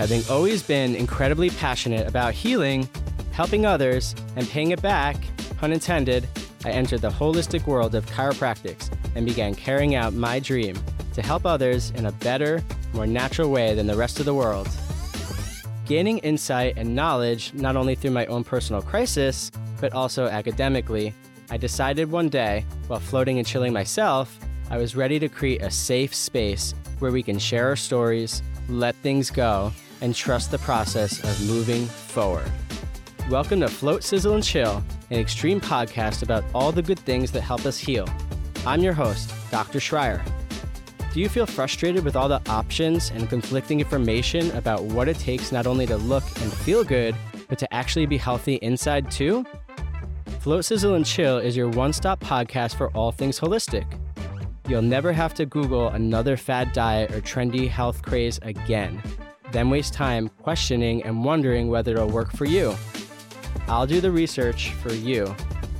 Having always been incredibly passionate about healing, helping others, and paying it back, pun intended, I entered the holistic world of chiropractics and began carrying out my dream to help others in a better, more natural way than the rest of the world. Gaining insight and knowledge not only through my own personal crisis, but also academically, I decided one day, while floating and chilling myself, I was ready to create a safe space where we can share our stories, let things go, and trust the process of moving forward. Welcome to Float, Sizzle, and Chill, an extreme podcast about all the good things that help us heal. I'm your host, Dr. Schrier. Do you feel frustrated with all the options and conflicting information about what it takes not only to look and feel good, but to actually be healthy inside too? Float, Sizzle, and Chill is your one stop podcast for all things holistic. You'll never have to Google another fad diet or trendy health craze again, then waste time questioning and wondering whether it'll work for you. I'll do the research for you.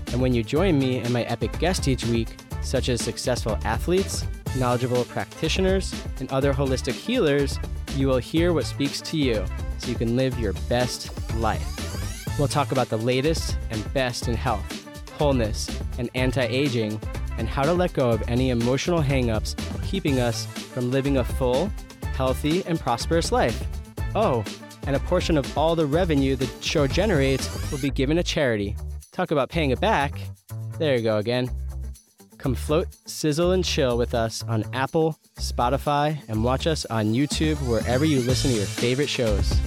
And when you join me and my epic guests each week, such as successful athletes, knowledgeable practitioners, and other holistic healers, you will hear what speaks to you so you can live your best life. We'll talk about the latest and best in health, wholeness, and anti aging, and how to let go of any emotional hangups keeping us from living a full, healthy, and prosperous life. Oh, and a portion of all the revenue the show generates will be given to charity. Talk about paying it back. There you go again. Come float, sizzle, and chill with us on Apple, Spotify, and watch us on YouTube wherever you listen to your favorite shows.